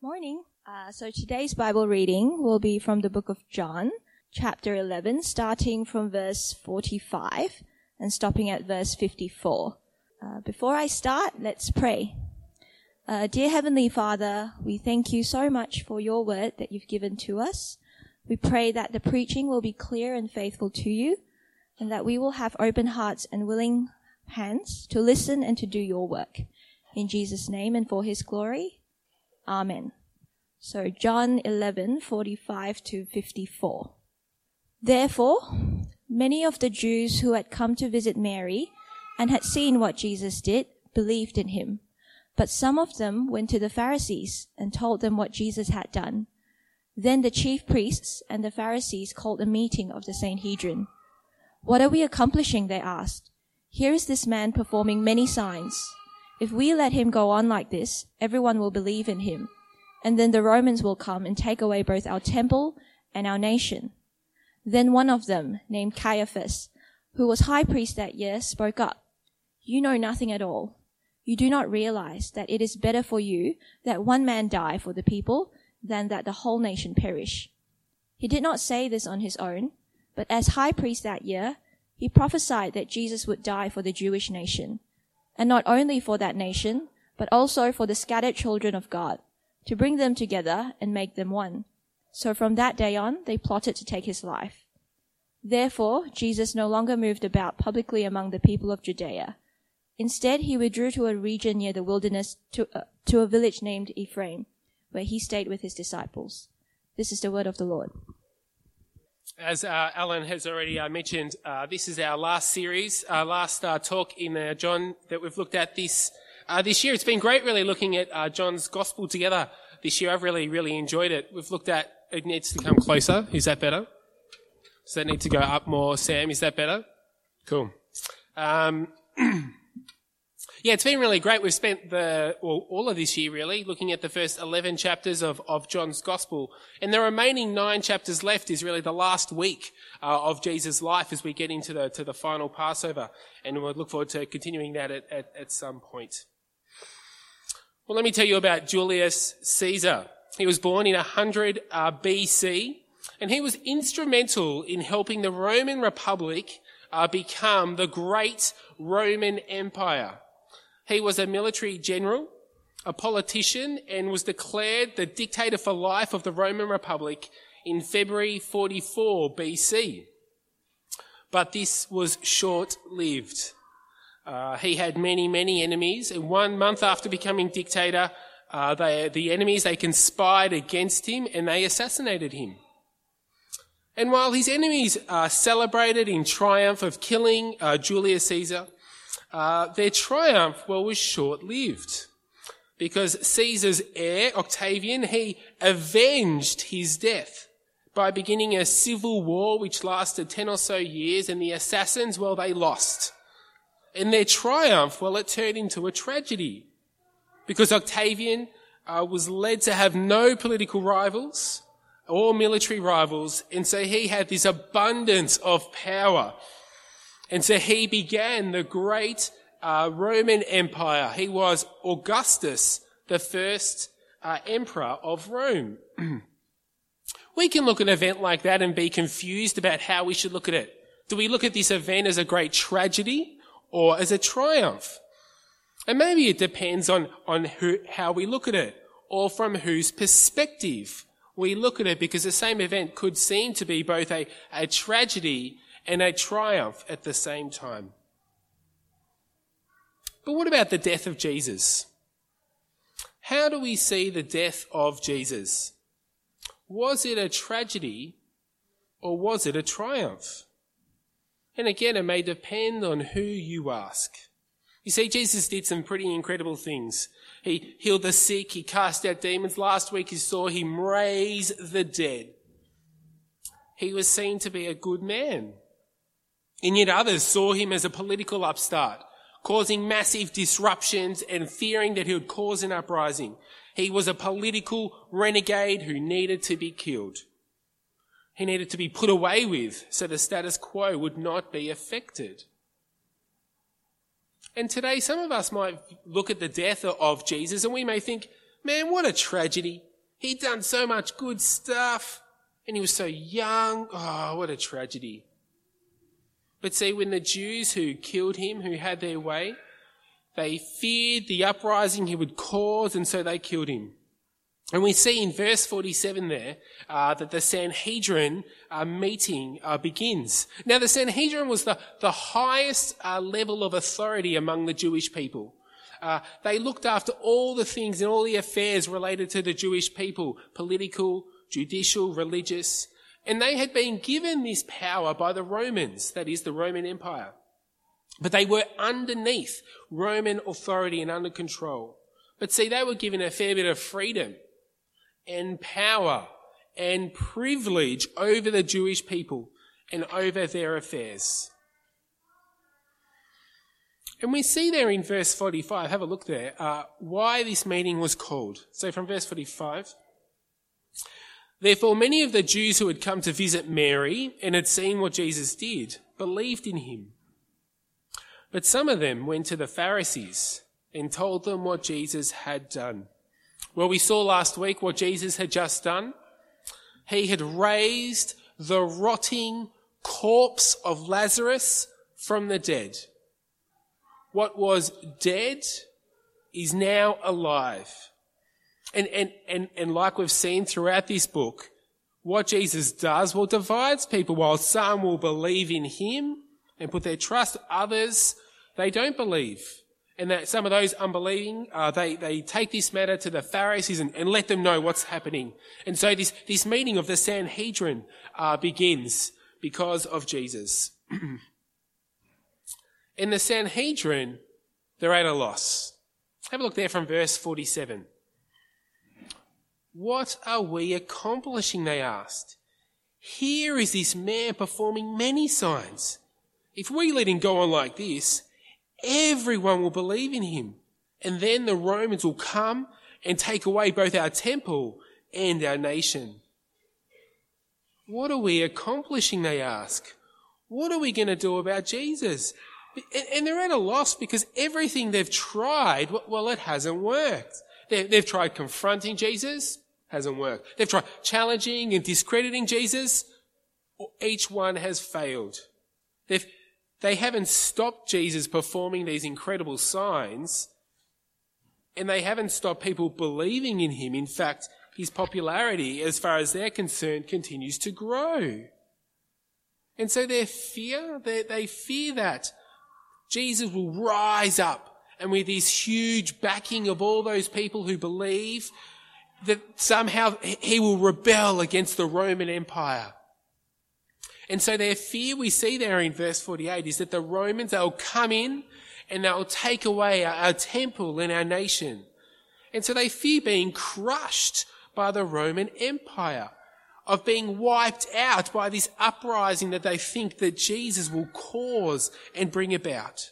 Morning. Uh, so today's Bible reading will be from the book of John, chapter 11, starting from verse 45 and stopping at verse 54. Uh, before I start, let's pray. Uh, dear Heavenly Father, we thank you so much for your word that you've given to us. We pray that the preaching will be clear and faithful to you, and that we will have open hearts and willing hands to listen and to do your work. In Jesus' name and for his glory. Amen. So John 11, 45 to 54. Therefore, many of the Jews who had come to visit Mary and had seen what Jesus did believed in him. But some of them went to the Pharisees and told them what Jesus had done. Then the chief priests and the Pharisees called a meeting of the Sanhedrin. What are we accomplishing? They asked. Here is this man performing many signs. If we let him go on like this, everyone will believe in him. And then the Romans will come and take away both our temple and our nation. Then one of them, named Caiaphas, who was high priest that year, spoke up. You know nothing at all. You do not realize that it is better for you that one man die for the people than that the whole nation perish. He did not say this on his own, but as high priest that year, he prophesied that Jesus would die for the Jewish nation and not only for that nation, but also for the scattered children of God, to bring them together and make them one. So from that day on, they plotted to take his life. Therefore, Jesus no longer moved about publicly among the people of Judea. Instead, he withdrew to a region near the wilderness to, uh, to a village named Ephraim, where he stayed with his disciples. This is the word of the Lord. As uh, Alan has already uh, mentioned, uh, this is our last series, our last uh, talk in uh, John that we've looked at this uh, this year. It's been great, really, looking at John's Gospel together this year. I've really, really enjoyed it. We've looked at it needs to come closer. Is that better? Does that need to go up more, Sam? Is that better? Cool. Um, Yeah, it's been really great. We've spent the, well, all of this year really looking at the first 11 chapters of, of John's gospel. And the remaining nine chapters left is really the last week uh, of Jesus' life as we get into the, to the final Passover. And we'll look forward to continuing that at, at, at some point. Well, let me tell you about Julius Caesar. He was born in 100 uh, BC and he was instrumental in helping the Roman Republic uh, become the great Roman Empire. He was a military general, a politician, and was declared the dictator for life of the Roman Republic in February 44 BC. But this was short lived. Uh, he had many, many enemies, and one month after becoming dictator, uh, they, the enemies they conspired against him and they assassinated him. And while his enemies uh, celebrated in triumph of killing uh, Julius Caesar, uh, their triumph, well, was short-lived. Because Caesar's heir, Octavian, he avenged his death by beginning a civil war which lasted 10 or so years and the assassins, well, they lost. And their triumph, well, it turned into a tragedy. Because Octavian uh, was led to have no political rivals or military rivals, and so he had this abundance of power and so he began the great uh, Roman Empire. He was Augustus, the first uh, emperor of Rome. we can look at an event like that and be confused about how we should look at it. Do we look at this event as a great tragedy or as a triumph? And maybe it depends on, on who, how we look at it or from whose perspective we look at it because the same event could seem to be both a, a tragedy and a triumph at the same time. But what about the death of Jesus? How do we see the death of Jesus? Was it a tragedy or was it a triumph? And again, it may depend on who you ask. You see, Jesus did some pretty incredible things. He healed the sick, he cast out demons. Last week you saw him raise the dead. He was seen to be a good man. And yet others saw him as a political upstart, causing massive disruptions and fearing that he would cause an uprising. He was a political renegade who needed to be killed. He needed to be put away with so the status quo would not be affected. And today, some of us might look at the death of Jesus and we may think, man, what a tragedy. He'd done so much good stuff and he was so young. Oh, what a tragedy. But see, when the Jews who killed him, who had their way, they feared the uprising he would cause and so they killed him. And we see in verse 47 there uh, that the Sanhedrin uh, meeting uh, begins. Now, the Sanhedrin was the, the highest uh, level of authority among the Jewish people. Uh, they looked after all the things and all the affairs related to the Jewish people, political, judicial, religious. And they had been given this power by the Romans, that is, the Roman Empire. But they were underneath Roman authority and under control. But see, they were given a fair bit of freedom and power and privilege over the Jewish people and over their affairs. And we see there in verse 45, have a look there, uh, why this meeting was called. So from verse 45, Therefore many of the Jews who had come to visit Mary and had seen what Jesus did believed in him. But some of them went to the Pharisees and told them what Jesus had done. Well, we saw last week what Jesus had just done. He had raised the rotting corpse of Lazarus from the dead. What was dead is now alive. And, and, and, and like we've seen throughout this book, what Jesus does, well, divides people. While some will believe in him and put their trust, others, they don't believe and that some of those unbelieving, uh, they, they take this matter to the Pharisees and, and, let them know what's happening. And so this, this meeting of the Sanhedrin uh, begins because of Jesus. In the Sanhedrin, they're at a loss. Have a look there from verse 47. What are we accomplishing? They asked. Here is this man performing many signs. If we let him go on like this, everyone will believe in him. And then the Romans will come and take away both our temple and our nation. What are we accomplishing? They ask. What are we going to do about Jesus? And they're at a loss because everything they've tried, well, it hasn't worked. They've tried confronting Jesus, hasn't worked. They've tried challenging and discrediting Jesus, each one has failed. They've, they haven't stopped Jesus performing these incredible signs, and they haven't stopped people believing in him. In fact, his popularity, as far as they're concerned, continues to grow. And so their fear, they, they fear that Jesus will rise up and with this huge backing of all those people who believe that somehow he will rebel against the Roman Empire. And so their fear we see there in verse 48 is that the Romans, they'll come in and they'll take away our, our temple and our nation. And so they fear being crushed by the Roman Empire, of being wiped out by this uprising that they think that Jesus will cause and bring about.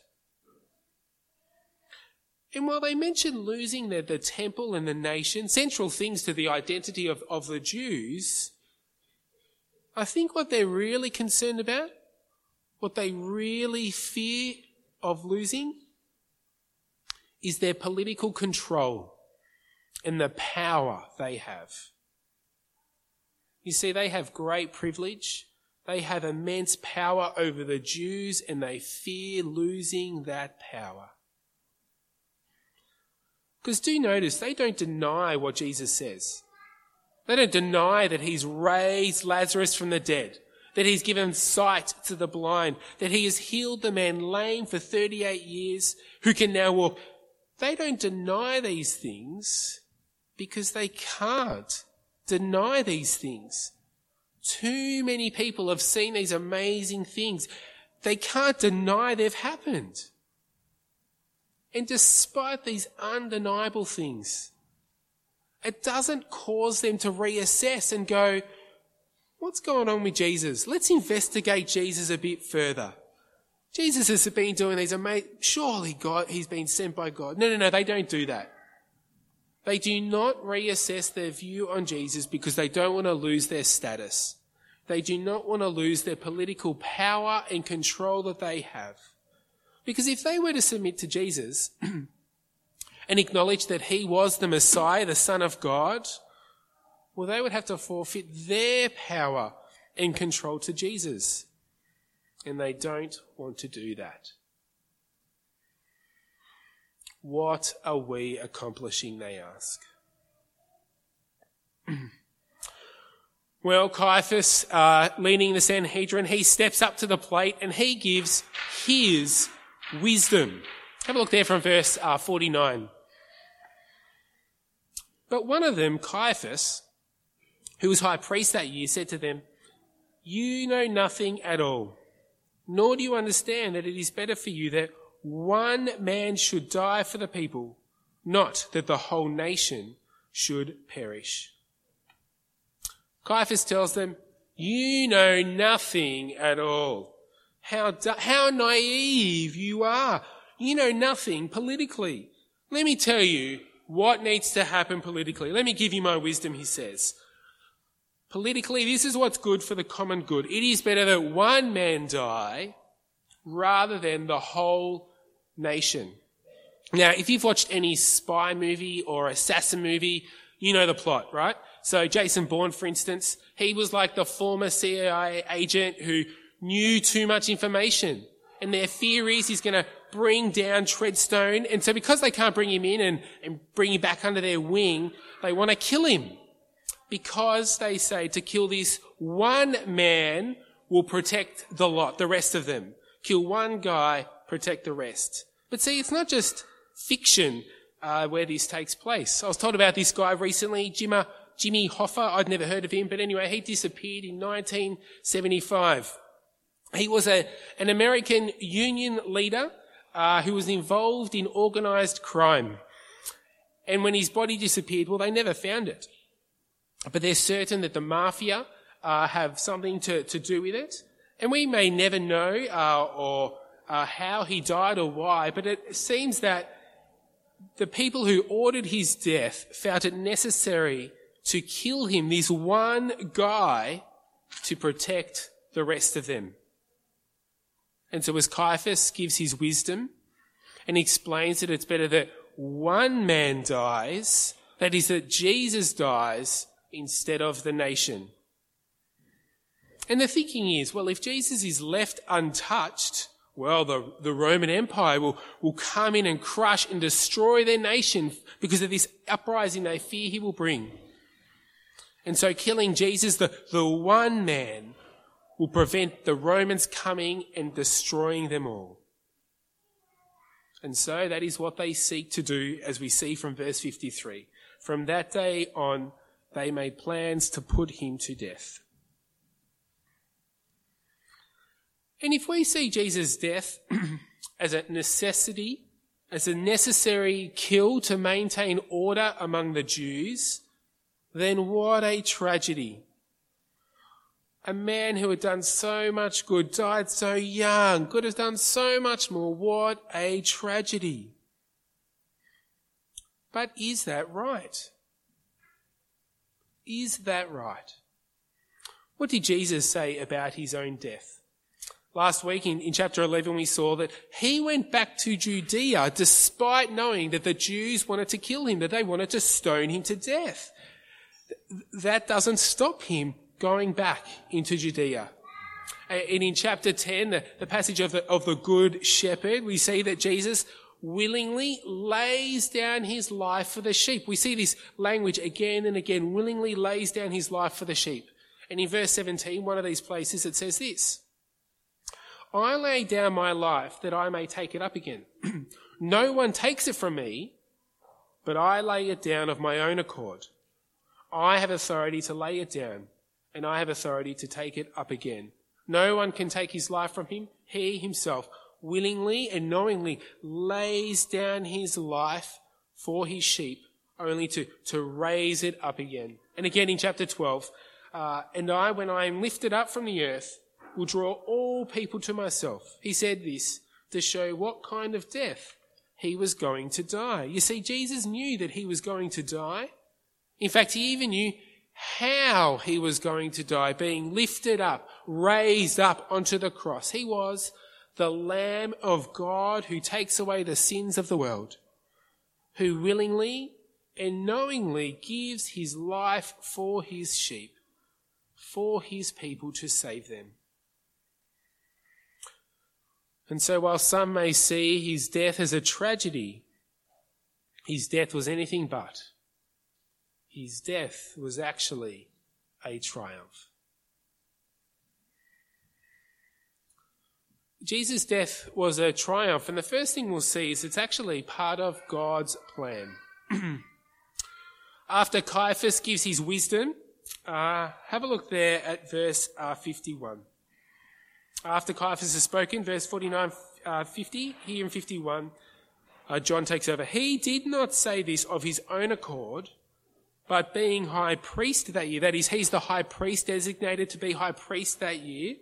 And while they mention losing the, the temple and the nation, central things to the identity of, of the Jews, I think what they're really concerned about, what they really fear of losing, is their political control and the power they have. You see, they have great privilege. They have immense power over the Jews and they fear losing that power. Because do notice, they don't deny what Jesus says. They don't deny that he's raised Lazarus from the dead, that he's given sight to the blind, that he has healed the man lame for 38 years who can now walk. They don't deny these things because they can't deny these things. Too many people have seen these amazing things. They can't deny they've happened. And despite these undeniable things, it doesn't cause them to reassess and go, what's going on with Jesus? Let's investigate Jesus a bit further. Jesus has been doing these amazing, surely God, he's been sent by God. No, no, no, they don't do that. They do not reassess their view on Jesus because they don't want to lose their status. They do not want to lose their political power and control that they have. Because if they were to submit to Jesus, and acknowledge that he was the Messiah, the Son of God, well, they would have to forfeit their power and control to Jesus. And they don't want to do that. What are we accomplishing, they ask. well, Caiaphas, uh, leading the Sanhedrin, he steps up to the plate and he gives his wisdom. Have a look there from verse uh, 49. But one of them, Caiaphas, who was high priest that year, said to them, You know nothing at all, nor do you understand that it is better for you that one man should die for the people, not that the whole nation should perish. Caiaphas tells them, you know nothing at all. How, how naive you are. You know nothing politically. Let me tell you what needs to happen politically. Let me give you my wisdom, he says. Politically, this is what's good for the common good. It is better that one man die rather than the whole nation. Now, if you've watched any spy movie or assassin movie, you know the plot, right? So Jason Bourne, for instance, he was like the former CIA agent who knew too much information. And their fear is he's going to bring down Treadstone. And so because they can't bring him in and, and bring him back under their wing, they want to kill him. Because they say to kill this one man will protect the lot, the rest of them. Kill one guy, protect the rest. But see, it's not just fiction uh, where this takes place. I was told about this guy recently, Jimmy, Jimmy Hoffa. I'd never heard of him, but anyway, he disappeared in 1975. He was a, an American union leader uh, who was involved in organised crime. And when his body disappeared, well, they never found it. But they're certain that the mafia uh, have something to, to do with it. And we may never know uh, or uh, how he died or why, but it seems that the people who ordered his death felt it necessary to kill him, this one guy, to protect the rest of them. And so as Caiaphas gives his wisdom and explains that it's better that one man dies, that is that Jesus dies instead of the nation. And the thinking is, well, if Jesus is left untouched, well, the, the Roman Empire will, will come in and crush and destroy their nation because of this uprising they fear he will bring. And so killing Jesus, the, the one man, will prevent the Romans coming and destroying them all. And so that is what they seek to do, as we see from verse 53. From that day on, they made plans to put him to death. And if we see Jesus' death as a necessity, as a necessary kill to maintain order among the Jews, then what a tragedy. A man who had done so much good, died so young, could have done so much more. What a tragedy. But is that right? Is that right? What did Jesus say about his own death? Last week in, in chapter 11, we saw that he went back to Judea despite knowing that the Jews wanted to kill him, that they wanted to stone him to death. That doesn't stop him going back into Judea. Uh, and in chapter 10, the, the passage of the, of the good shepherd, we see that Jesus willingly lays down his life for the sheep. We see this language again and again, willingly lays down his life for the sheep. And in verse 17, one of these places, it says this. I lay down my life that I may take it up again. no one takes it from me, but I lay it down of my own accord. I have authority to lay it down, and I have authority to take it up again. No one can take his life from him. He himself willingly and knowingly lays down his life for his sheep, only to, to raise it up again. And again in chapter 12, uh, and I, when I am lifted up from the earth, will draw all people to myself. He said this to show what kind of death he was going to die. You see, Jesus knew that he was going to die. In fact, he even knew how he was going to die, being lifted up, raised up onto the cross. He was the Lamb of God who takes away the sins of the world, who willingly and knowingly gives his life for his sheep, for his people to save them. And so, while some may see his death as a tragedy, his death was anything but. His death was actually a triumph. Jesus' death was a triumph, and the first thing we'll see is it's actually part of God's plan. After Caiaphas gives his wisdom, uh, have a look there at verse uh, 51. After Caiaphas has spoken, verse 49, uh, 50, here in 51, uh, John takes over. He did not say this of his own accord, but being high priest that year, that is, he's the high priest designated to be high priest that year,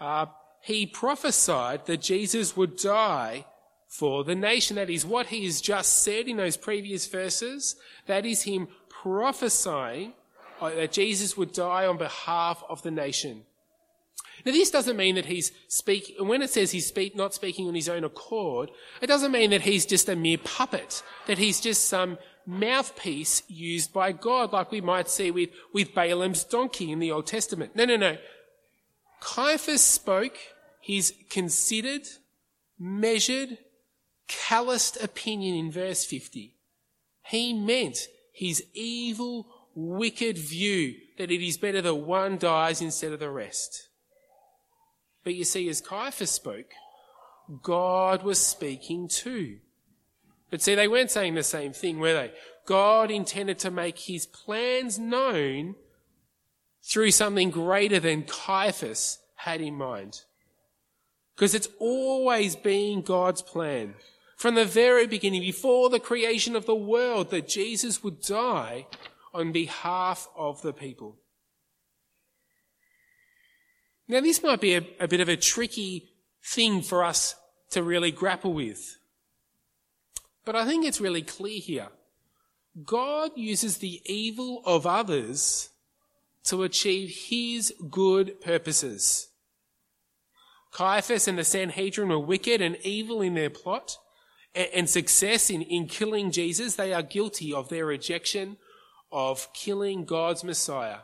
uh, he prophesied that Jesus would die for the nation. That is what he has just said in those previous verses. That is him prophesying uh, that Jesus would die on behalf of the nation. Now, this doesn't mean that he's speaking, when it says he's speak, not speaking on his own accord, it doesn't mean that he's just a mere puppet, that he's just some mouthpiece used by God, like we might see with, with Balaam's donkey in the Old Testament. No, no, no. Caiaphas spoke his considered, measured, calloused opinion in verse 50. He meant his evil, wicked view that it is better that one dies instead of the rest. But you see, as Caiaphas spoke, God was speaking too. But see, they weren't saying the same thing, were they? God intended to make his plans known through something greater than Caiaphas had in mind. Because it's always been God's plan from the very beginning, before the creation of the world, that Jesus would die on behalf of the people. Now, this might be a, a bit of a tricky thing for us to really grapple with. But I think it's really clear here. God uses the evil of others to achieve his good purposes. Caiaphas and the Sanhedrin were wicked and evil in their plot and success in, in killing Jesus. They are guilty of their rejection of killing God's Messiah.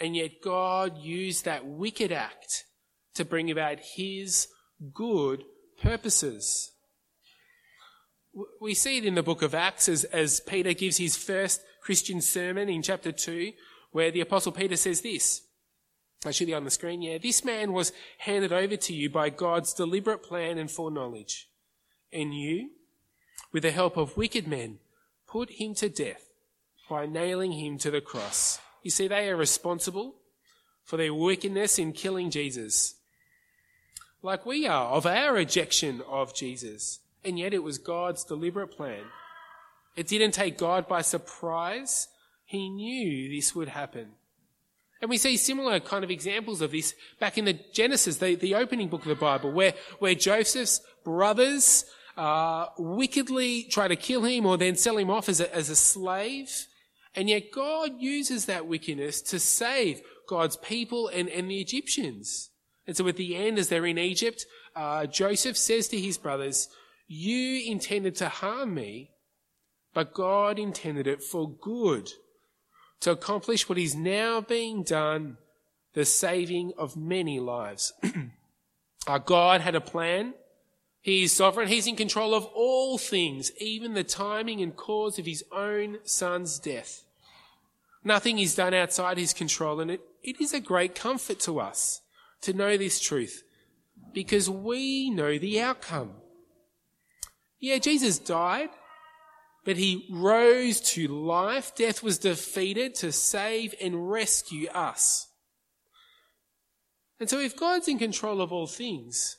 And yet God used that wicked act to bring about his good purposes. We see it in the book of Acts as, as Peter gives his first Christian sermon in chapter 2, where the Apostle Peter says this. Be on the screen, yeah. This man was handed over to you by God's deliberate plan and foreknowledge. And you, with the help of wicked men, put him to death by nailing him to the cross. You see, they are responsible for their wickedness in killing Jesus. Like we are, of our rejection of Jesus. And yet it was God's deliberate plan. It didn't take God by surprise. He knew this would happen. And we see similar kind of examples of this back in the Genesis, the, the opening book of the Bible, where, where Joseph's brothers uh, wickedly try to kill him or then sell him off as a, as a slave. And yet God uses that wickedness to save God's people and, and the Egyptians. And so at the end, as they're in Egypt, uh, Joseph says to his brothers, you intended to harm me, but God intended it for good to accomplish what is now being done, the saving of many lives. Our God had a plan. He is sovereign. He's in control of all things, even the timing and cause of his own son's death. Nothing is done outside his control, and it, it is a great comfort to us to know this truth because we know the outcome. Yeah, Jesus died, but he rose to life. Death was defeated to save and rescue us. And so if God's in control of all things,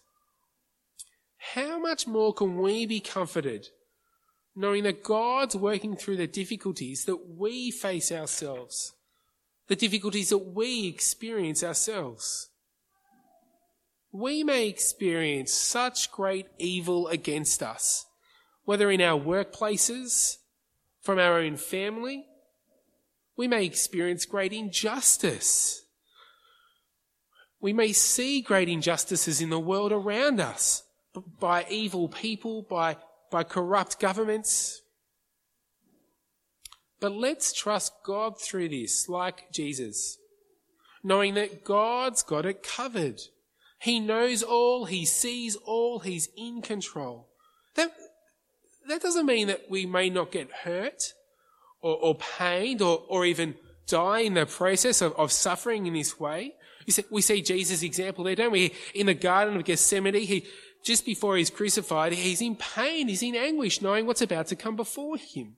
how much more can we be comforted knowing that God's working through the difficulties that we face ourselves, the difficulties that we experience ourselves? We may experience such great evil against us whether in our workplaces, from our own family, we may experience great injustice. We may see great injustices in the world around us by evil people, by, by corrupt governments. But let's trust God through this, like Jesus, knowing that God's got it covered. He knows all, He sees all, He's in control. That, that doesn't mean that we may not get hurt or, or pained or, or even die in the process of, of suffering in this way. See, we see Jesus' example there, don't we? In the Garden of Gethsemane, he, just before he's crucified, he's in pain, he's in anguish, knowing what's about to come before him.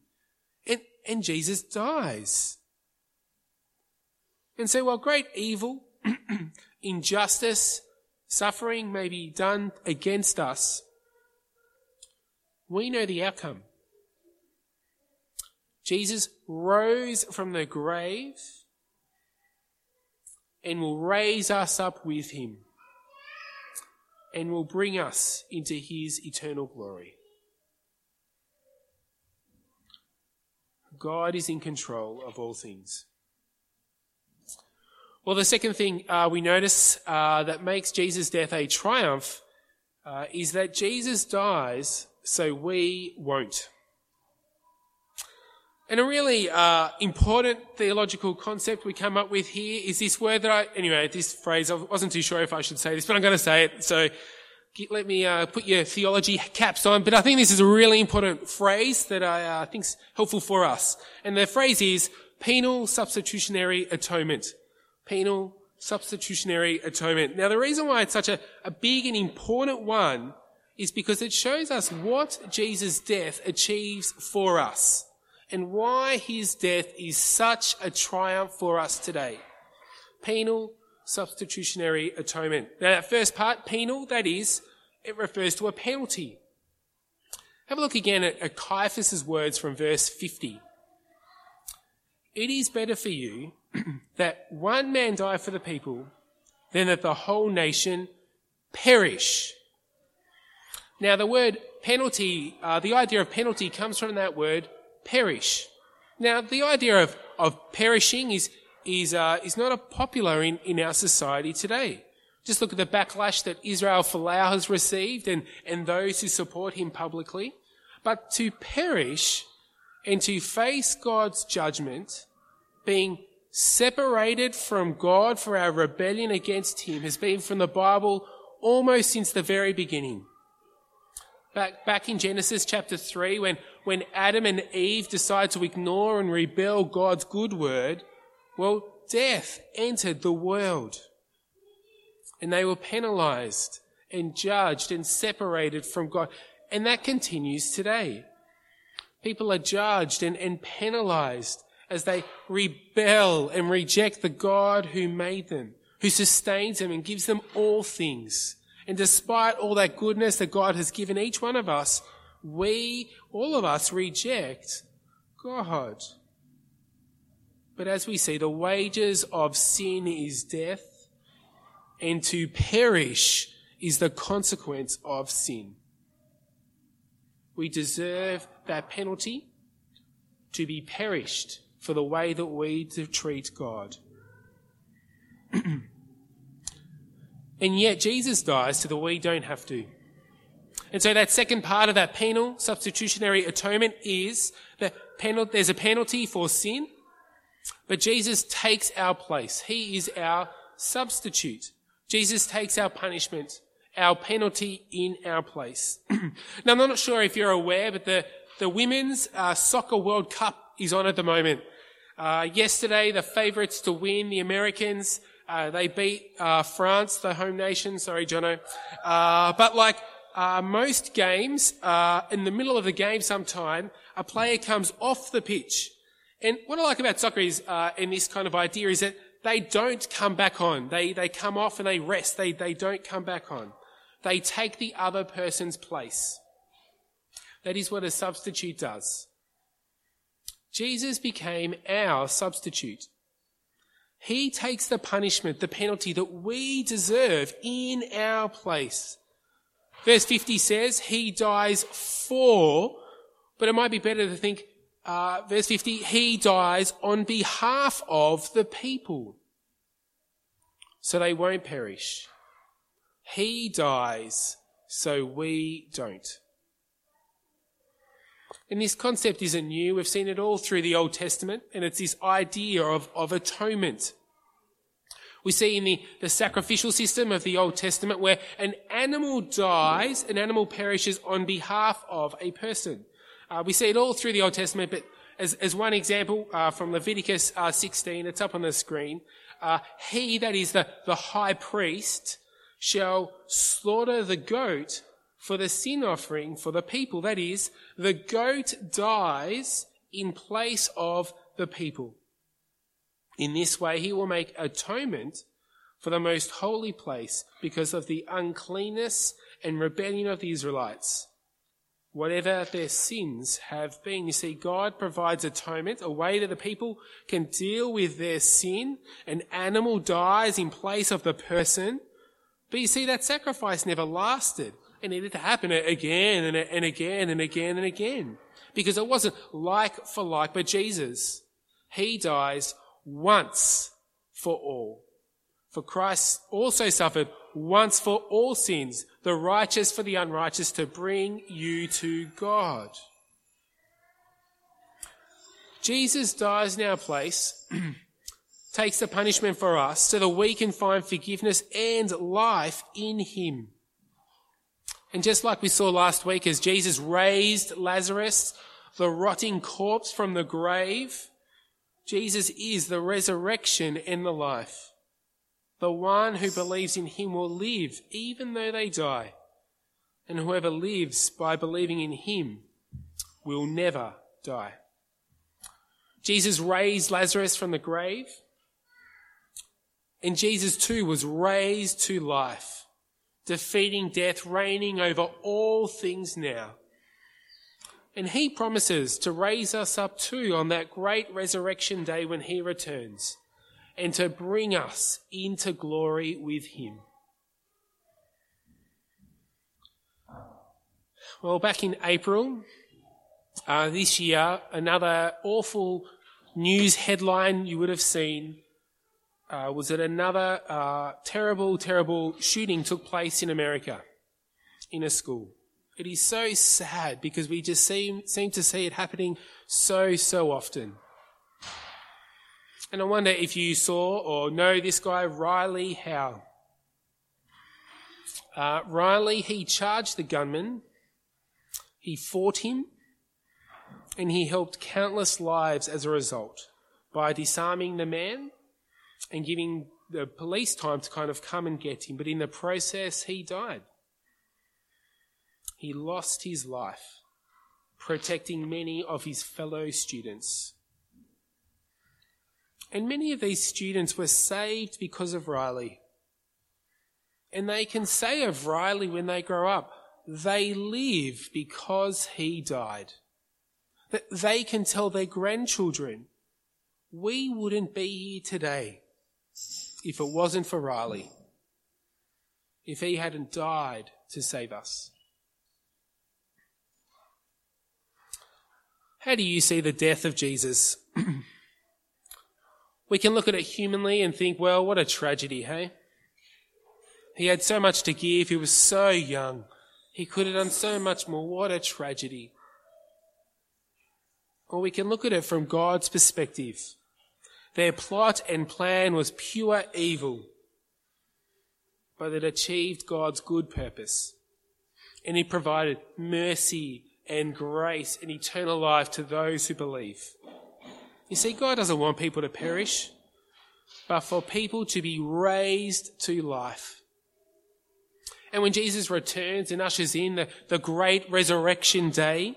And, and Jesus dies. And so while great evil, injustice, suffering may be done against us, we know the outcome. Jesus rose from the grave and will raise us up with him and will bring us into his eternal glory. God is in control of all things. Well, the second thing uh, we notice uh, that makes Jesus' death a triumph uh, is that Jesus dies so we won't. And a really uh, important theological concept we come up with here is this word that I, anyway, this phrase, I wasn't too sure if I should say this, but I'm going to say it. So let me uh, put your theology caps on. But I think this is a really important phrase that I uh, think is helpful for us. And the phrase is penal substitutionary atonement. Penal substitutionary atonement. Now the reason why it's such a, a big and important one is because it shows us what Jesus' death achieves for us and why his death is such a triumph for us today. Penal substitutionary atonement. Now that first part, penal, that is, it refers to a penalty. Have a look again at, at Caiaphas' words from verse 50. It is better for you that one man die for the people than that the whole nation perish. Now, the word penalty, uh, the idea of penalty comes from that word perish. Now, the idea of, of perishing is, is, uh, is not popular in, in our society today. Just look at the backlash that Israel Folau has received and, and those who support him publicly. But to perish and to face God's judgment, being separated from God for our rebellion against him, has been from the Bible almost since the very beginning. Back, back in Genesis chapter 3, when, when Adam and Eve decide to ignore and rebel God's good word, well, death entered the world. And they were penalized and judged and separated from God. And that continues today. People are judged and, and penalized as they rebel and reject the God who made them, who sustains them and gives them all things. And despite all that goodness that God has given each one of us, we, all of us, reject God. But as we see, the wages of sin is death, and to perish is the consequence of sin. We deserve that penalty to be perished for the way that we treat God. And yet Jesus dies so that we don't have to. And so that second part of that penal substitutionary atonement is that penal, there's a penalty for sin, but Jesus takes our place. He is our substitute. Jesus takes our punishment, our penalty in our place. now I'm not sure if you're aware, but the, the Women's uh, Soccer World Cup is on at the moment. Uh, yesterday, the favourites to win, the Americans, uh, they beat uh, France, the home nation. Sorry, Jono. Uh, but like uh, most games, uh, in the middle of the game, sometime a player comes off the pitch. And what I like about soccer is, in this kind of idea, is that they don't come back on. They they come off and they rest. They they don't come back on. They take the other person's place. That is what a substitute does. Jesus became our substitute. He takes the punishment, the penalty that we deserve in our place. Verse 50 says, He dies for, but it might be better to think, uh, verse 50, He dies on behalf of the people. So they won't perish. He dies so we don't. And this concept isn't new. We've seen it all through the Old Testament, and it's this idea of, of atonement. We see in the, the sacrificial system of the Old Testament where an animal dies, an animal perishes on behalf of a person. Uh, we see it all through the Old Testament, but as, as one example uh, from Leviticus uh, 16, it's up on the screen. Uh, he, that is the, the high priest, shall slaughter the goat for the sin offering for the people. That is, the goat dies in place of the people. In this way, he will make atonement for the most holy place because of the uncleanness and rebellion of the Israelites. Whatever their sins have been. You see, God provides atonement, a way that the people can deal with their sin. An animal dies in place of the person. But you see, that sacrifice never lasted. And it had to happen again and again and again and again. Because it wasn't like for like, but Jesus, He dies once for all. For Christ also suffered once for all sins, the righteous for the unrighteous, to bring you to God. Jesus dies in our place, takes the punishment for us, so that we can find forgiveness and life in Him. And just like we saw last week, as Jesus raised Lazarus, the rotting corpse from the grave, Jesus is the resurrection and the life. The one who believes in him will live even though they die. And whoever lives by believing in him will never die. Jesus raised Lazarus from the grave. And Jesus too was raised to life, defeating death, reigning over all things now. And he promises to raise us up too on that great resurrection day when he returns and to bring us into glory with him. Well, back in April uh, this year, another awful news headline you would have seen uh, was that another uh, terrible, terrible shooting took place in America in a school. It is so sad because we just seem, seem to see it happening so, so often. And I wonder if you saw or know this guy, Riley Howell. Uh, Riley, he charged the gunman, he fought him, and he helped countless lives as a result by disarming the man and giving the police time to kind of come and get him. But in the process, he died. He lost his life protecting many of his fellow students. And many of these students were saved because of Riley. And they can say of Riley when they grow up, they live because he died. That they can tell their grandchildren, we wouldn't be here today if it wasn't for Riley. If he hadn't died to save us. How do you see the death of Jesus? we can look at it humanly and think, well, what a tragedy, hey? He had so much to give. He was so young. He could have done so much more. What a tragedy. Or we can look at it from God's perspective. Their plot and plan was pure evil, but it achieved God's good purpose. And He provided mercy and grace and eternal life to those who believe. You see, God doesn't want people to perish, but for people to be raised to life. And when Jesus returns and ushers in the, the great resurrection day,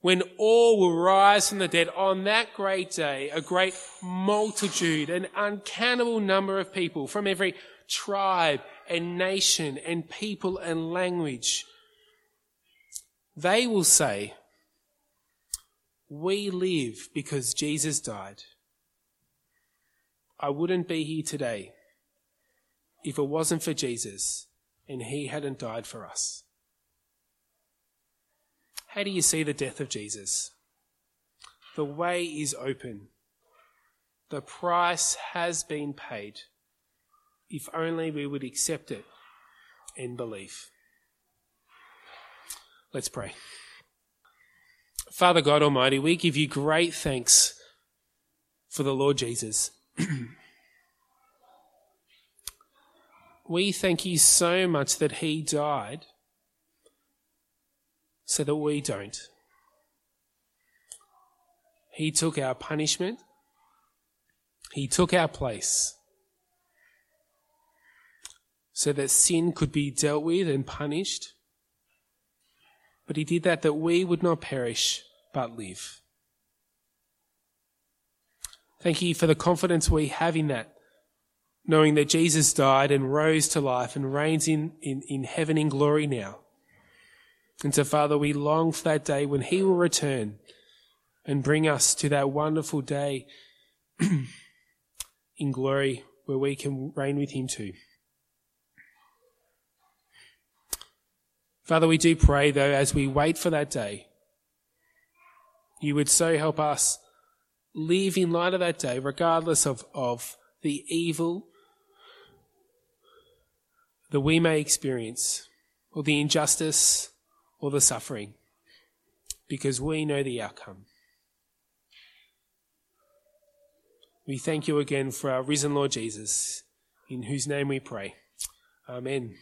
when all will rise from the dead on that great day, a great multitude, an uncountable number of people from every tribe and nation and people and language they will say, We live because Jesus died. I wouldn't be here today if it wasn't for Jesus and he hadn't died for us. How do you see the death of Jesus? The way is open. The price has been paid. If only we would accept it in belief. Let's pray. Father God Almighty, we give you great thanks for the Lord Jesus. we thank you so much that he died so that we don't. He took our punishment. He took our place so that sin could be dealt with and punished. But he did that that we would not perish but live. Thank you for the confidence we have in that, knowing that Jesus died and rose to life and reigns in, in, in heaven in glory now. And so, Father, we long for that day when He will return and bring us to that wonderful day in glory where we can reign with Him too. Father, we do pray, though, as we wait for that day, you would so help us live in light of that day, regardless of, of the evil that we may experience, or the injustice, or the suffering, because we know the outcome. We thank you again for our risen Lord Jesus, in whose name we pray. Amen.